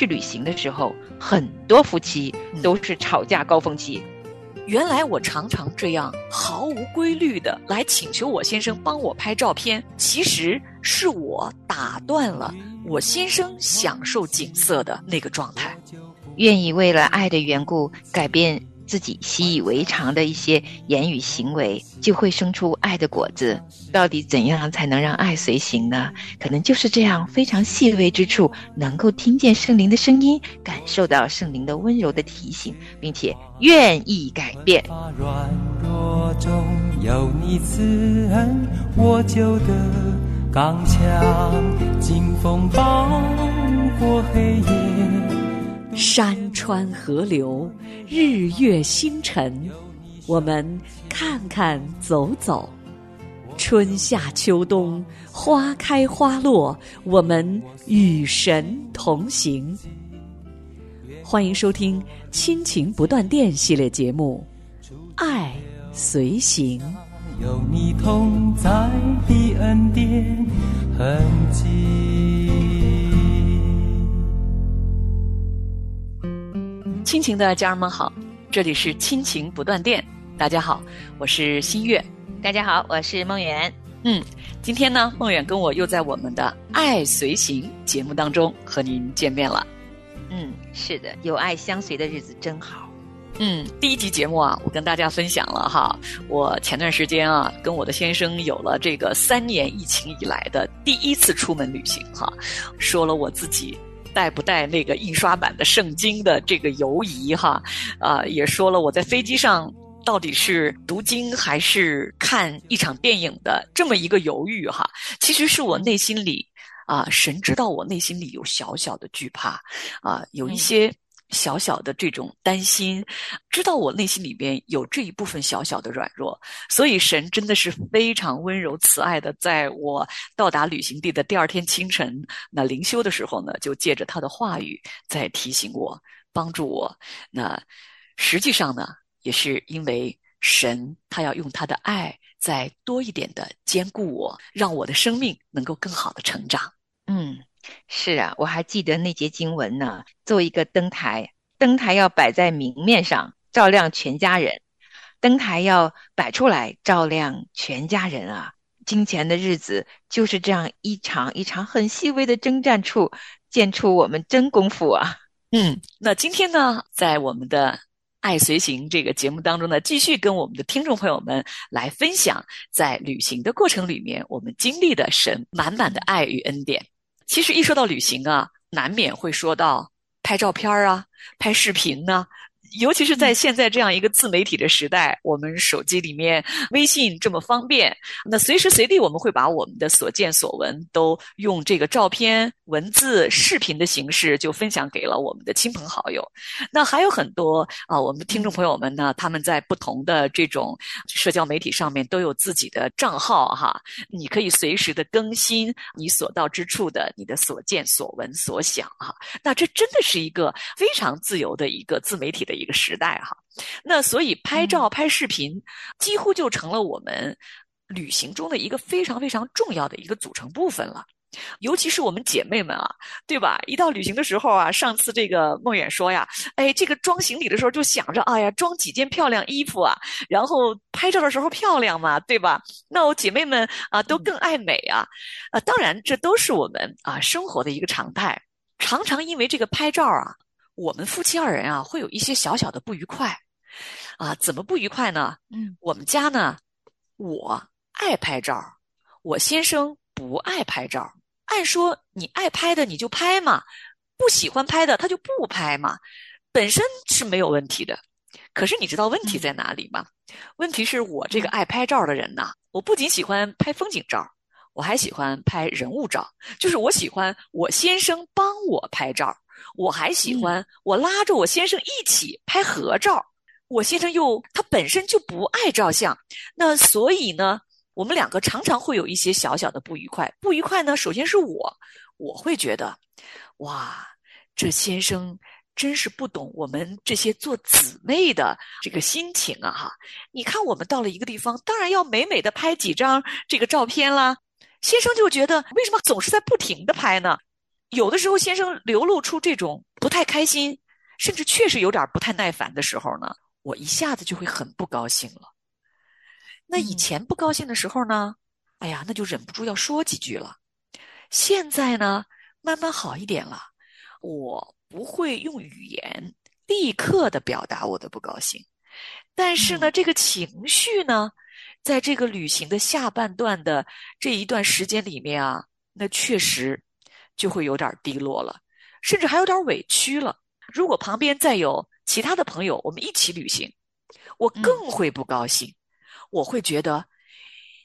去旅行的时候，很多夫妻都是吵架高峰期。原来我常常这样毫无规律的来请求我先生帮我拍照片，其实是我打断了我先生享受景色的那个状态。愿意为了爱的缘故改变。自己习以为常的一些言语行为，就会生出爱的果子。到底怎样才能让爱随行呢？可能就是这样，非常细微之处，能够听见圣灵的声音，感受到圣灵的温柔的提醒，并且愿意改变。软弱中有你慈恩，我就得刚强，劲风暴过黑夜。山川河流，日月星辰，我们看看走走；春夏秋冬，花开花落，我们与神同行。欢迎收听《亲情不断电》系列节目，《爱随行》。有你同在的恩典痕迹。亲情的家人们好，这里是亲情不断电。大家好，我是新月。大家好，我是梦圆。嗯，今天呢，梦远跟我又在我们的《爱随行》节目当中和您见面了。嗯，是的，有爱相随的日子真好。嗯，第一集节目啊，我跟大家分享了哈，我前段时间啊，跟我的先生有了这个三年疫情以来的第一次出门旅行哈，说了我自己。带不带那个印刷版的圣经的这个犹疑哈，啊，也说了我在飞机上到底是读经还是看一场电影的这么一个犹豫哈，其实是我内心里啊，神知道我内心里有小小的惧怕啊，有一些。小小的这种担心，知道我内心里边有这一部分小小的软弱，所以神真的是非常温柔慈爱的，在我到达旅行地的第二天清晨，那灵修的时候呢，就借着他的话语在提醒我，帮助我。那实际上呢，也是因为神他要用他的爱再多一点的兼顾我，让我的生命能够更好的成长。嗯。是啊，我还记得那节经文呢。做一个灯台，灯台要摆在明面上，照亮全家人。灯台要摆出来，照亮全家人啊！金钱的日子就是这样一场一场很细微的征战处，见出我们真功夫啊！嗯，那今天呢，在我们的《爱随行》这个节目当中呢，继续跟我们的听众朋友们来分享，在旅行的过程里面，我们经历的神满满的爱与恩典。其实一说到旅行啊，难免会说到拍照片啊、拍视频呢。尤其是在现在这样一个自媒体的时代，我们手机里面微信这么方便，那随时随地我们会把我们的所见所闻都用这个照片、文字、视频的形式就分享给了我们的亲朋好友。那还有很多啊，我们的听众朋友们呢，他们在不同的这种社交媒体上面都有自己的账号哈，你可以随时的更新你所到之处的你的所见所闻所想哈。那这真的是一个非常自由的一个自媒体的。一个时代哈，那所以拍照、拍视频几乎就成了我们旅行中的一个非常非常重要的一个组成部分了。尤其是我们姐妹们啊，对吧？一到旅行的时候啊，上次这个梦远说呀，哎，这个装行李的时候就想着，哎呀，装几件漂亮衣服啊，然后拍照的时候漂亮嘛，对吧？那我姐妹们啊，都更爱美啊，啊，当然这都是我们啊生活的一个常态，常常因为这个拍照啊。我们夫妻二人啊，会有一些小小的不愉快，啊，怎么不愉快呢？嗯，我们家呢，我爱拍照，我先生不爱拍照。按说你爱拍的你就拍嘛，不喜欢拍的他就不拍嘛，本身是没有问题的。可是你知道问题在哪里吗？问题是我这个爱拍照的人呐，我不仅喜欢拍风景照，我还喜欢拍人物照，就是我喜欢我先生帮我拍照。我还喜欢我拉着我先生一起拍合照，我先生又他本身就不爱照相，那所以呢，我们两个常常会有一些小小的不愉快。不愉快呢，首先是我，我会觉得，哇，这先生真是不懂我们这些做姊妹的这个心情啊！哈，你看我们到了一个地方，当然要美美的拍几张这个照片啦。先生就觉得，为什么总是在不停的拍呢？有的时候先生流露出这种不太开心，甚至确实有点不太耐烦的时候呢，我一下子就会很不高兴了。那以前不高兴的时候呢，哎呀，那就忍不住要说几句了。现在呢，慢慢好一点了，我不会用语言立刻的表达我的不高兴，但是呢，这个情绪呢，在这个旅行的下半段的这一段时间里面啊，那确实就会有点低落了，甚至还有点委屈了。如果旁边再有其他的朋友，我们一起旅行，我更会不高兴，我会觉得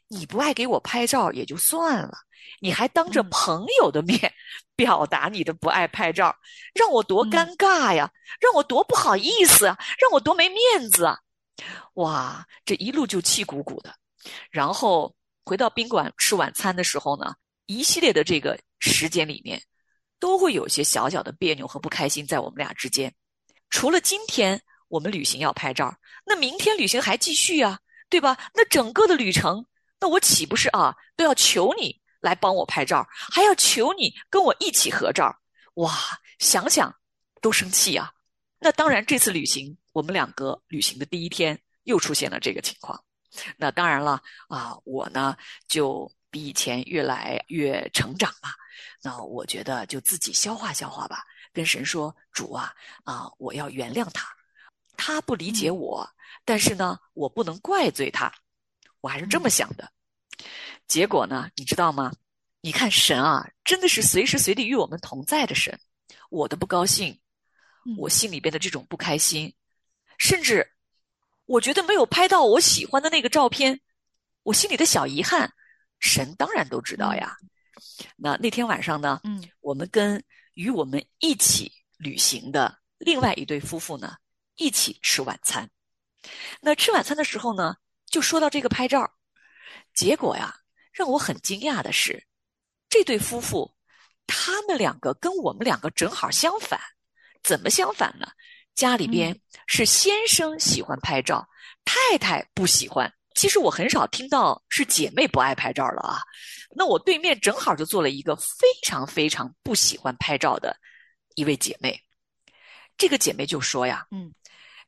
你不爱给我拍照也就算了。你还当着朋友的面 表达你的不爱拍照，让我多尴尬呀！让我多不好意思啊！让我多没面子啊！哇，这一路就气鼓鼓的。然后回到宾馆吃晚餐的时候呢，一系列的这个时间里面，都会有些小小的别扭和不开心在我们俩之间。除了今天我们旅行要拍照，那明天旅行还继续啊，对吧？那整个的旅程，那我岂不是啊都要求你？来帮我拍照，还要求你跟我一起合照，哇！想想都生气啊。那当然，这次旅行我们两个旅行的第一天又出现了这个情况。那当然了啊，我呢就比以前越来越成长了。那我觉得就自己消化消化吧，跟神说：“主啊啊，我要原谅他，他不理解我，但是呢，我不能怪罪他。”我还是这么想的。结果呢？你知道吗？你看神啊，真的是随时随地与我们同在的神。我的不高兴，我心里边的这种不开心，甚至我觉得没有拍到我喜欢的那个照片，我心里的小遗憾，神当然都知道呀。那那天晚上呢？嗯，我们跟与我们一起旅行的另外一对夫妇呢，一起吃晚餐。那吃晚餐的时候呢，就说到这个拍照，结果呀。让我很惊讶的是，这对夫妇，他们两个跟我们两个正好相反。怎么相反呢？家里边是先生喜欢拍照，太太不喜欢。其实我很少听到是姐妹不爱拍照了啊。那我对面正好就坐了一个非常非常不喜欢拍照的一位姐妹。这个姐妹就说呀：“嗯，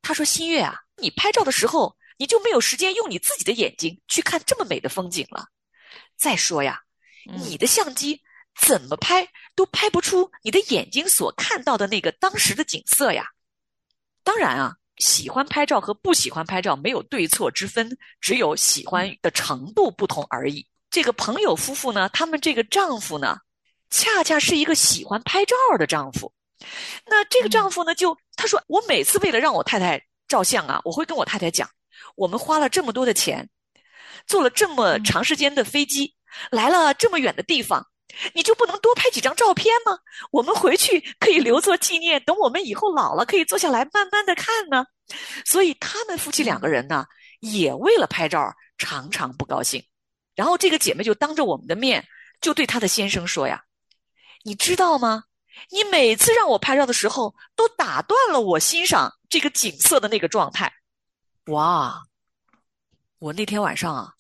她说新月啊，你拍照的时候，你就没有时间用你自己的眼睛去看这么美的风景了。”再说呀，你的相机怎么拍都拍不出你的眼睛所看到的那个当时的景色呀。当然啊，喜欢拍照和不喜欢拍照没有对错之分，只有喜欢的程度不同而已。这个朋友夫妇呢，他们这个丈夫呢，恰恰是一个喜欢拍照的丈夫。那这个丈夫呢，就他说，我每次为了让我太太照相啊，我会跟我太太讲，我们花了这么多的钱。坐了这么长时间的飞机，来了这么远的地方，你就不能多拍几张照片吗？我们回去可以留作纪念，等我们以后老了，可以坐下来慢慢的看呢。所以他们夫妻两个人呢，也为了拍照常常不高兴。然后这个姐妹就当着我们的面，就对她的先生说呀：“你知道吗？你每次让我拍照的时候，都打断了我欣赏这个景色的那个状态。”哇！我那天晚上啊。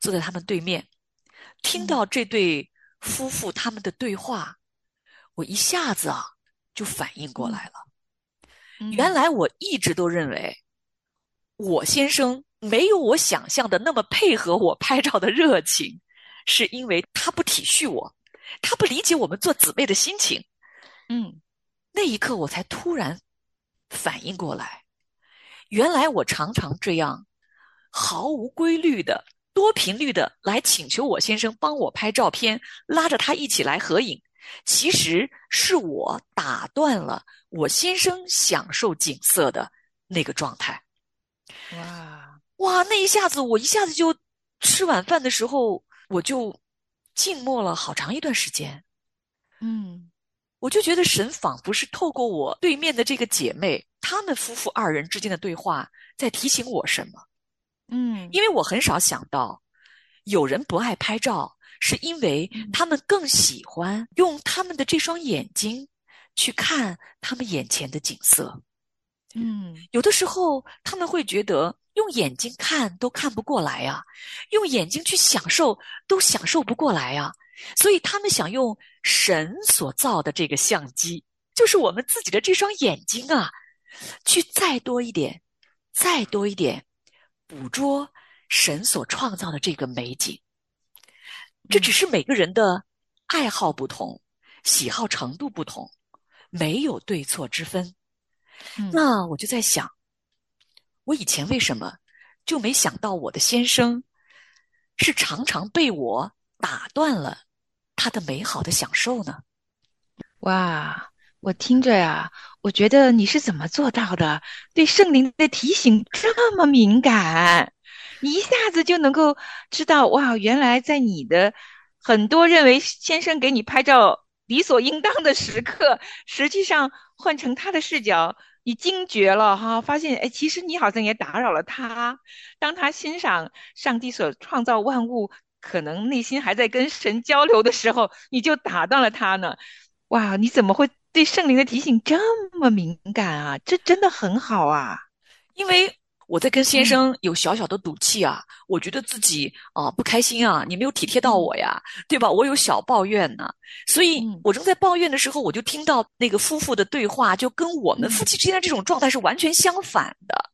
坐在他们对面，听到这对夫妇他们的对话，我一下子啊就反应过来了。原来我一直都认为，我先生没有我想象的那么配合我拍照的热情，是因为他不体恤我，他不理解我们做姊妹的心情。嗯，那一刻我才突然反应过来，原来我常常这样毫无规律的。多频率的来请求我先生帮我拍照片，拉着他一起来合影，其实是我打断了我先生享受景色的那个状态。哇哇，那一下子我一下子就吃晚饭的时候，我就静默了好长一段时间。嗯，我就觉得神仿佛是透过我对面的这个姐妹，他们夫妇二人之间的对话，在提醒我什么。嗯，因为我很少想到，有人不爱拍照，是因为他们更喜欢用他们的这双眼睛去看他们眼前的景色。嗯，有的时候他们会觉得用眼睛看都看不过来呀，用眼睛去享受都享受不过来呀。所以他们想用神所造的这个相机，就是我们自己的这双眼睛啊，去再多一点，再多一点，捕捉神所创造的这个美景。这只是每个人的爱好不同，喜好程度不同，没有对错之分。那我就在想，我以前为什么就没想到我的先生是常常被我打断了他的美好的享受呢？哇，我听着呀，我觉得你是怎么做到的？对圣灵的提醒这么敏感，你一下子就能够知道哇，原来在你的很多认为先生给你拍照理所应当的时刻，实际上换成他的视角。你惊觉了哈，发现哎，其实你好像也打扰了他。当他欣赏上帝所创造万物，可能内心还在跟神交流的时候，你就打断了他呢。哇，你怎么会对圣灵的提醒这么敏感啊？这真的很好啊，因为。我在跟先生有小小的赌气啊，我觉得自己啊不开心啊，你没有体贴到我呀，对吧？我有小抱怨呢，所以我正在抱怨的时候，我就听到那个夫妇的对话，就跟我们夫妻之间的这种状态是完全相反的。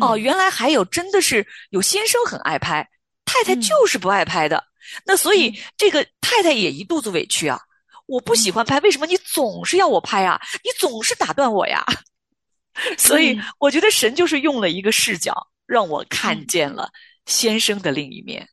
哦，原来还有真的是有先生很爱拍，太太就是不爱拍的。那所以这个太太也一肚子委屈啊，我不喜欢拍，为什么你总是要我拍啊？你总是打断我呀？所以，我觉得神就是用了一个视角，让我看见了先生的另一面。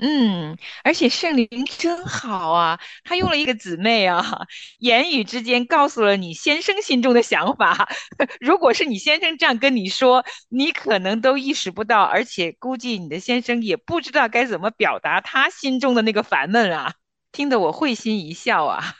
嗯，而且圣灵真好啊，他用了一个姊妹啊，言语之间告诉了你先生心中的想法。如果是你先生这样跟你说，你可能都意识不到，而且估计你的先生也不知道该怎么表达他心中的那个烦闷啊，听得我会心一笑啊。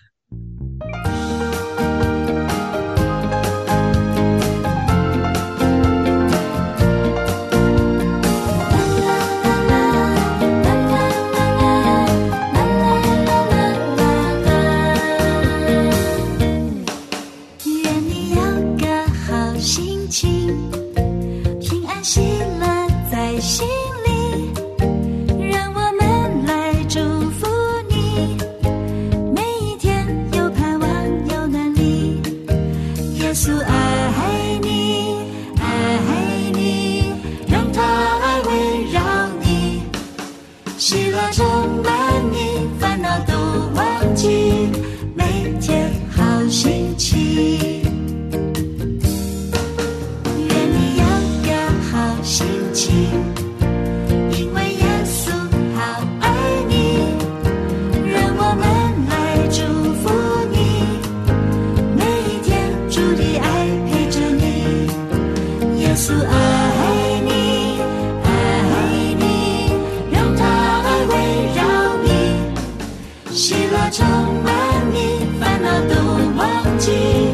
You.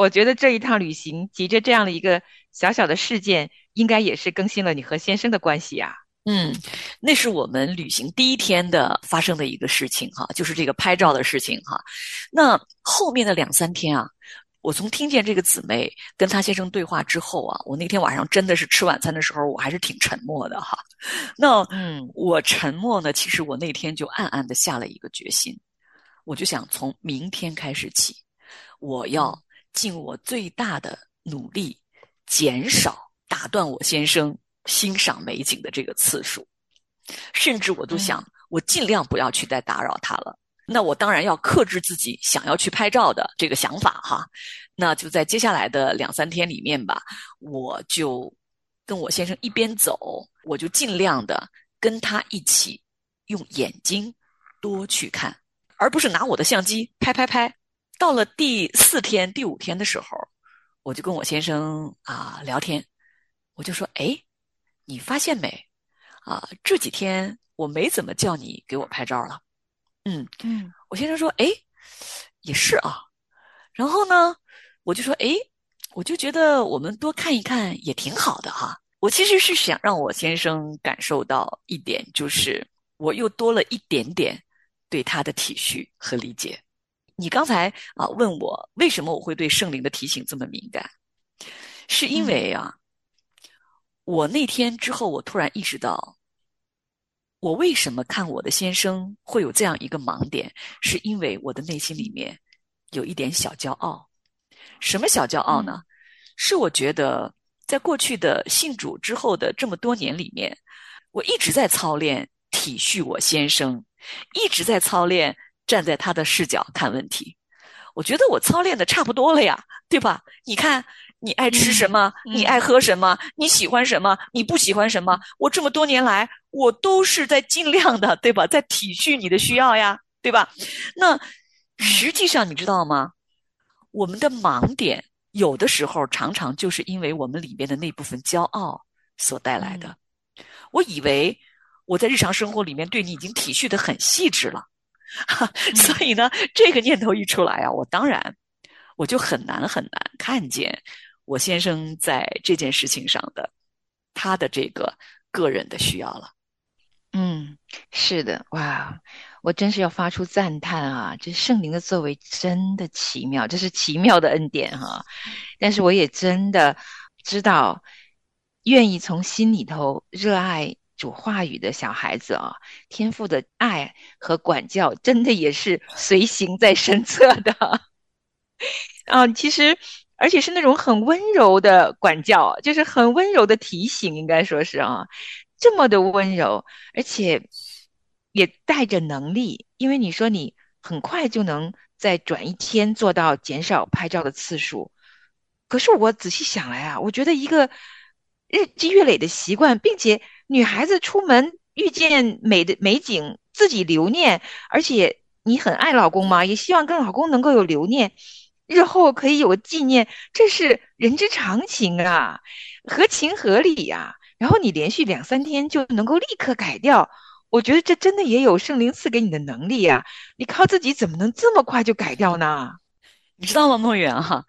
我觉得这一趟旅行，急着这样的一个小小的事件，应该也是更新了你和先生的关系呀。嗯，那是我们旅行第一天的发生的一个事情哈，就是这个拍照的事情哈。那后面的两三天啊，我从听见这个姊妹跟她先生对话之后啊，我那天晚上真的是吃晚餐的时候，我还是挺沉默的哈。那嗯，我沉默呢，其实我那天就暗暗的下了一个决心，我就想从明天开始起，我要尽我最大的努力，减少打断我先生。欣赏美景的这个次数，甚至我都想，我尽量不要去再打扰他了。那我当然要克制自己想要去拍照的这个想法哈。那就在接下来的两三天里面吧，我就跟我先生一边走，我就尽量的跟他一起用眼睛多去看，而不是拿我的相机拍拍拍。到了第四天、第五天的时候，我就跟我先生啊聊天，我就说，哎。你发现没？啊，这几天我没怎么叫你给我拍照了。嗯嗯，我先生说，哎，也是啊。然后呢，我就说，哎，我就觉得我们多看一看也挺好的哈。我其实是想让我先生感受到一点，就是我又多了一点点对他的体恤和理解。你刚才啊问我为什么我会对圣灵的提醒这么敏感，是因为啊。我那天之后，我突然意识到，我为什么看我的先生会有这样一个盲点，是因为我的内心里面有一点小骄傲。什么小骄傲呢？是我觉得在过去的信主之后的这么多年里面，我一直在操练体恤我先生，一直在操练站在他的视角看问题。我觉得我操练的差不多了呀，对吧？你看。你爱吃什么？你爱喝什么？你喜欢什么？你不喜欢什么？我这么多年来，我都是在尽量的，对吧？在体恤你的需要呀，对吧？那实际上你知道吗？我们的盲点有的时候常常就是因为我们里面的那部分骄傲所带来的。我以为我在日常生活里面对你已经体恤的很细致了，所以呢，这个念头一出来啊，我当然我就很难很难看见。我先生在这件事情上的他的这个个人的需要了，嗯，是的，哇，我真是要发出赞叹啊！这圣灵的作为真的奇妙，这是奇妙的恩典哈。但是我也真的知道，愿意从心里头热爱主话语的小孩子啊，天赋的爱和管教，真的也是随行在身侧的啊。其实。而且是那种很温柔的管教，就是很温柔的提醒，应该说是啊，这么的温柔，而且也带着能力。因为你说你很快就能在转一天做到减少拍照的次数，可是我仔细想来啊，我觉得一个日积月累的习惯，并且女孩子出门遇见美的美景自己留念，而且你很爱老公嘛，也希望跟老公能够有留念。日后可以有个纪念，这是人之常情啊，合情合理呀。然后你连续两三天就能够立刻改掉，我觉得这真的也有圣灵赐给你的能力呀。你靠自己怎么能这么快就改掉呢？你知道吗，梦远哈？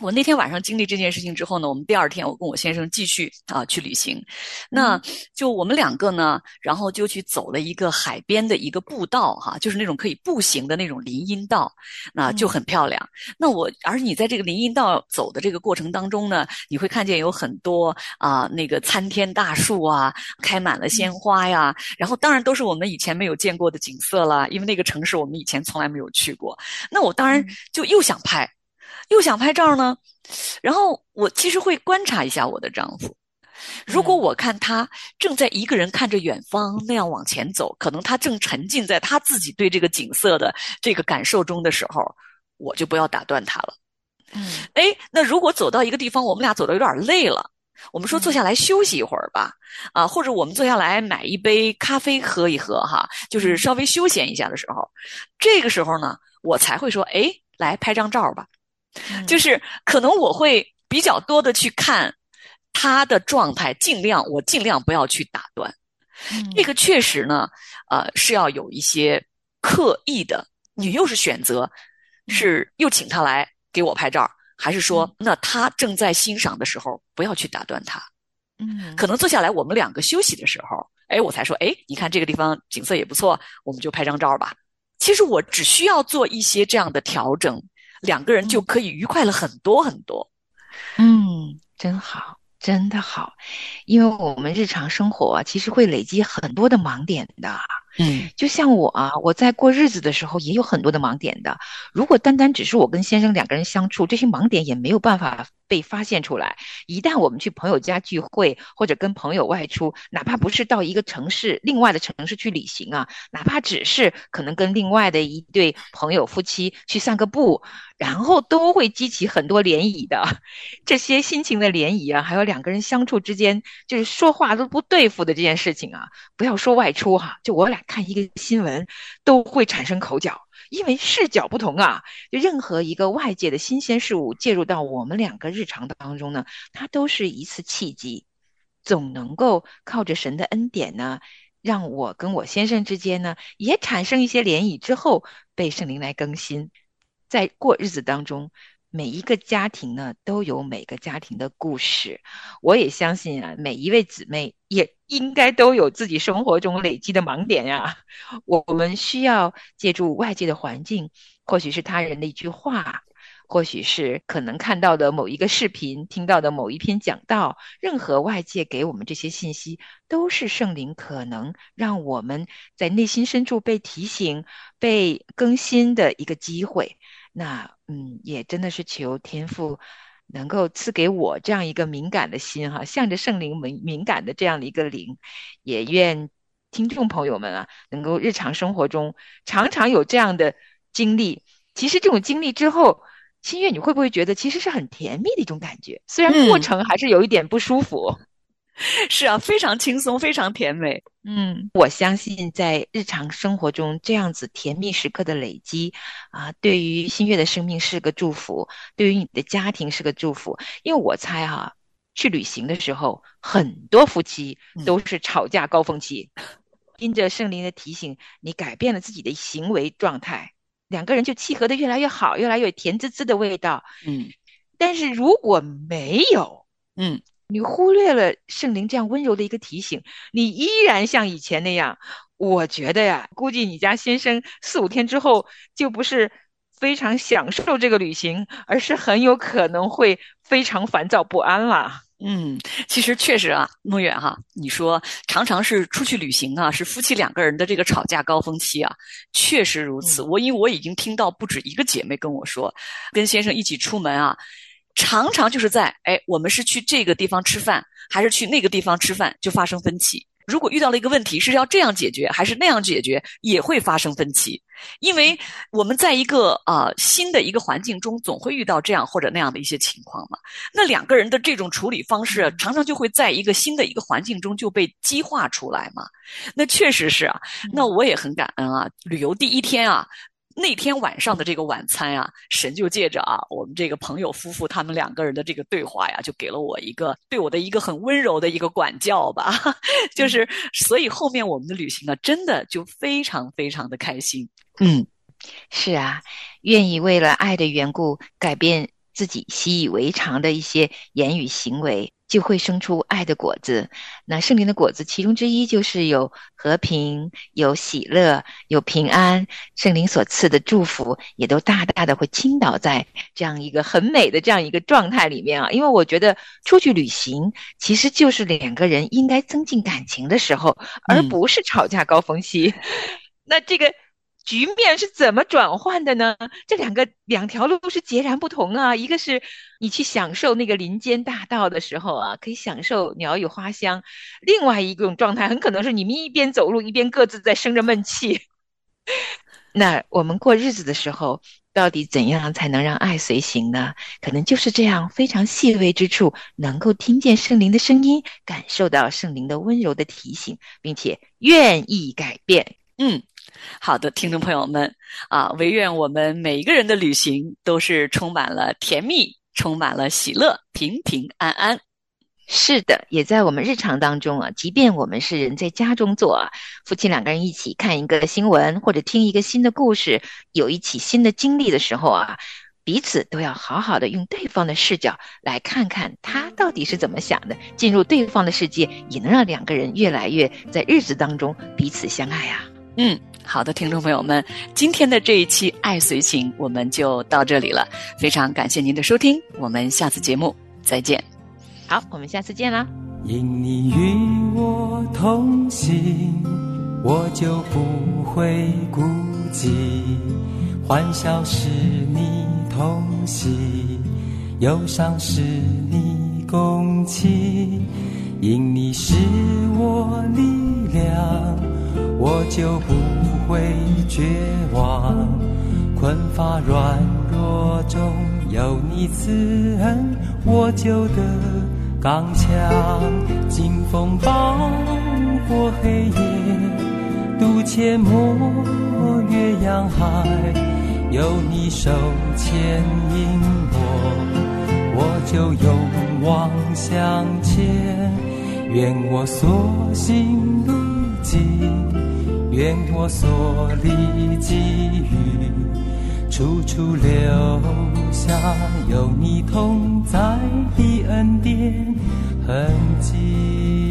我那天晚上经历这件事情之后呢，我们第二天我跟我先生继续啊去旅行，那就我们两个呢，然后就去走了一个海边的一个步道哈，就是那种可以步行的那种林荫道，那就很漂亮。那我而你在这个林荫道走的这个过程当中呢，你会看见有很多啊那个参天大树啊，开满了鲜花呀，然后当然都是我们以前没有见过的景色了，因为那个城市我们以前从来没有去过。那我当然就又想。拍，又想拍照呢，然后我其实会观察一下我的丈夫。如果我看他正在一个人看着远方那样往前走，可能他正沉浸在他自己对这个景色的这个感受中的时候，我就不要打断他了。嗯，哎，那如果走到一个地方，我们俩走的有点累了，我们说坐下来休息一会儿吧，啊，或者我们坐下来买一杯咖啡喝一喝哈，就是稍微休闲一下的时候，这个时候呢，我才会说，哎。来拍张照吧，就是可能我会比较多的去看他的状态，尽量我尽量不要去打断。这个确实呢，呃，是要有一些刻意的。你又是选择，是又请他来给我拍照，还是说，那他正在欣赏的时候，不要去打断他？嗯，可能坐下来，我们两个休息的时候，哎，我才说，哎，你看这个地方景色也不错，我们就拍张照吧。其实我只需要做一些这样的调整，两个人就可以愉快了很多很多。嗯，真好，真的好，因为我们日常生活啊，其实会累积很多的盲点的。嗯，就像我啊，我在过日子的时候也有很多的盲点的。如果单单只是我跟先生两个人相处，这些盲点也没有办法被发现出来。一旦我们去朋友家聚会，或者跟朋友外出，哪怕不是到一个城市、另外的城市去旅行啊，哪怕只是可能跟另外的一对朋友夫妻去散个步，然后都会激起很多涟漪的。这些心情的涟漪啊，还有两个人相处之间就是说话都不对付的这件事情啊，不要说外出哈，就我俩。看一个新闻都会产生口角，因为视角不同啊。就任何一个外界的新鲜事物介入到我们两个日常当中呢，它都是一次契机，总能够靠着神的恩典呢，让我跟我先生之间呢也产生一些涟漪，之后被圣灵来更新，在过日子当中。每一个家庭呢，都有每个家庭的故事。我也相信啊，每一位姊妹也应该都有自己生活中累积的盲点呀。我们需要借助外界的环境，或许是他人的一句话，或许是可能看到的某一个视频、听到的某一篇讲道，任何外界给我们这些信息，都是圣灵可能让我们在内心深处被提醒、被更新的一个机会。那嗯，也真的是求天父能够赐给我这样一个敏感的心哈，向着圣灵敏敏感的这样的一个灵，也愿听众朋友们啊，能够日常生活中常常有这样的经历。其实这种经历之后，心月你会不会觉得其实是很甜蜜的一种感觉？虽然过程还是有一点不舒服。是啊，非常轻松，非常甜美。嗯，我相信在日常生活中这样子甜蜜时刻的累积啊，对于新月的生命是个祝福，对于你的家庭是个祝福。因为我猜哈，去旅行的时候，很多夫妻都是吵架高峰期，因着圣灵的提醒，你改变了自己的行为状态，两个人就契合的越来越好，越来越甜滋滋的味道。嗯，但是如果没有，嗯。你忽略了圣灵这样温柔的一个提醒，你依然像以前那样，我觉得呀，估计你家先生四五天之后就不是非常享受这个旅行，而是很有可能会非常烦躁不安了。嗯，其实确实啊，梦远哈，你说常常是出去旅行啊，是夫妻两个人的这个吵架高峰期啊，确实如此。我因为我已经听到不止一个姐妹跟我说，跟先生一起出门啊。常常就是在哎，我们是去这个地方吃饭，还是去那个地方吃饭，就发生分歧。如果遇到了一个问题，是要这样解决还是那样解决，也会发生分歧。因为我们在一个啊新的一个环境中，总会遇到这样或者那样的一些情况嘛。那两个人的这种处理方式，常常就会在一个新的一个环境中就被激化出来嘛。那确实是啊，那我也很感恩啊，旅游第一天啊。那天晚上的这个晚餐啊，神就借着啊，我们这个朋友夫妇他们两个人的这个对话呀，就给了我一个对我的一个很温柔的一个管教吧。就是，所以后面我们的旅行呢，真的就非常非常的开心。嗯，是啊，愿意为了爱的缘故改变自己习以为常的一些言语行为。就会生出爱的果子。那圣灵的果子，其中之一就是有和平、有喜乐、有平安。圣灵所赐的祝福，也都大大的会倾倒在这样一个很美的这样一个状态里面啊。因为我觉得出去旅行，其实就是两个人应该增进感情的时候，而不是吵架高峰期。那这个。局面是怎么转换的呢？这两个两条路是截然不同啊！一个是你去享受那个林间大道的时候啊，可以享受鸟语花香；另外一种状态很可能是你们一边走路一边各自在生着闷气。那我们过日子的时候，到底怎样才能让爱随行呢？可能就是这样，非常细微之处，能够听见圣灵的声音，感受到圣灵的温柔的提醒，并且愿意改变。嗯。好的，听众朋友们啊，唯愿我们每一个人的旅行都是充满了甜蜜，充满了喜乐，平平安安。是的，也在我们日常当中啊，即便我们是人在家中做，夫妻两个人一起看一个新闻或者听一个新的故事，有一起新的经历的时候啊，彼此都要好好的用对方的视角来看看他到底是怎么想的，进入对方的世界，也能让两个人越来越在日子当中彼此相爱啊。嗯，好的，听众朋友们，今天的这一期《爱随行》我们就到这里了，非常感谢您的收听，我们下次节目再见。好，我们下次见啦。因你与我同行，我就不会孤寂；欢笑是你同喜，忧伤是你共情。因你是我力量，我就不会绝望。困乏软弱中有你慈恩，我就得刚强。经风暴过黑夜，渡阡陌越洋海，有你手牵引我，我就勇往向前。愿我所行路愿我所历际遇，处处留下有你同在的恩典痕迹。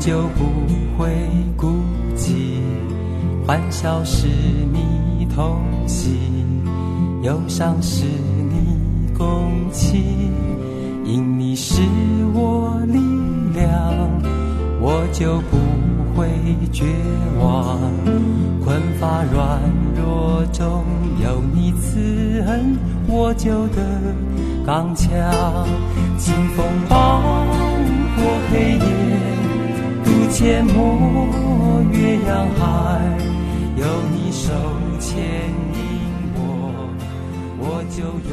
就不会孤寂，欢笑是你同喜，忧伤是你共情。因你是我力量，我就不会绝望。困乏软弱中有你慈恩，我就得刚强。清风暴过黑夜，阡陌岳阳海。有你手牵引我，我就勇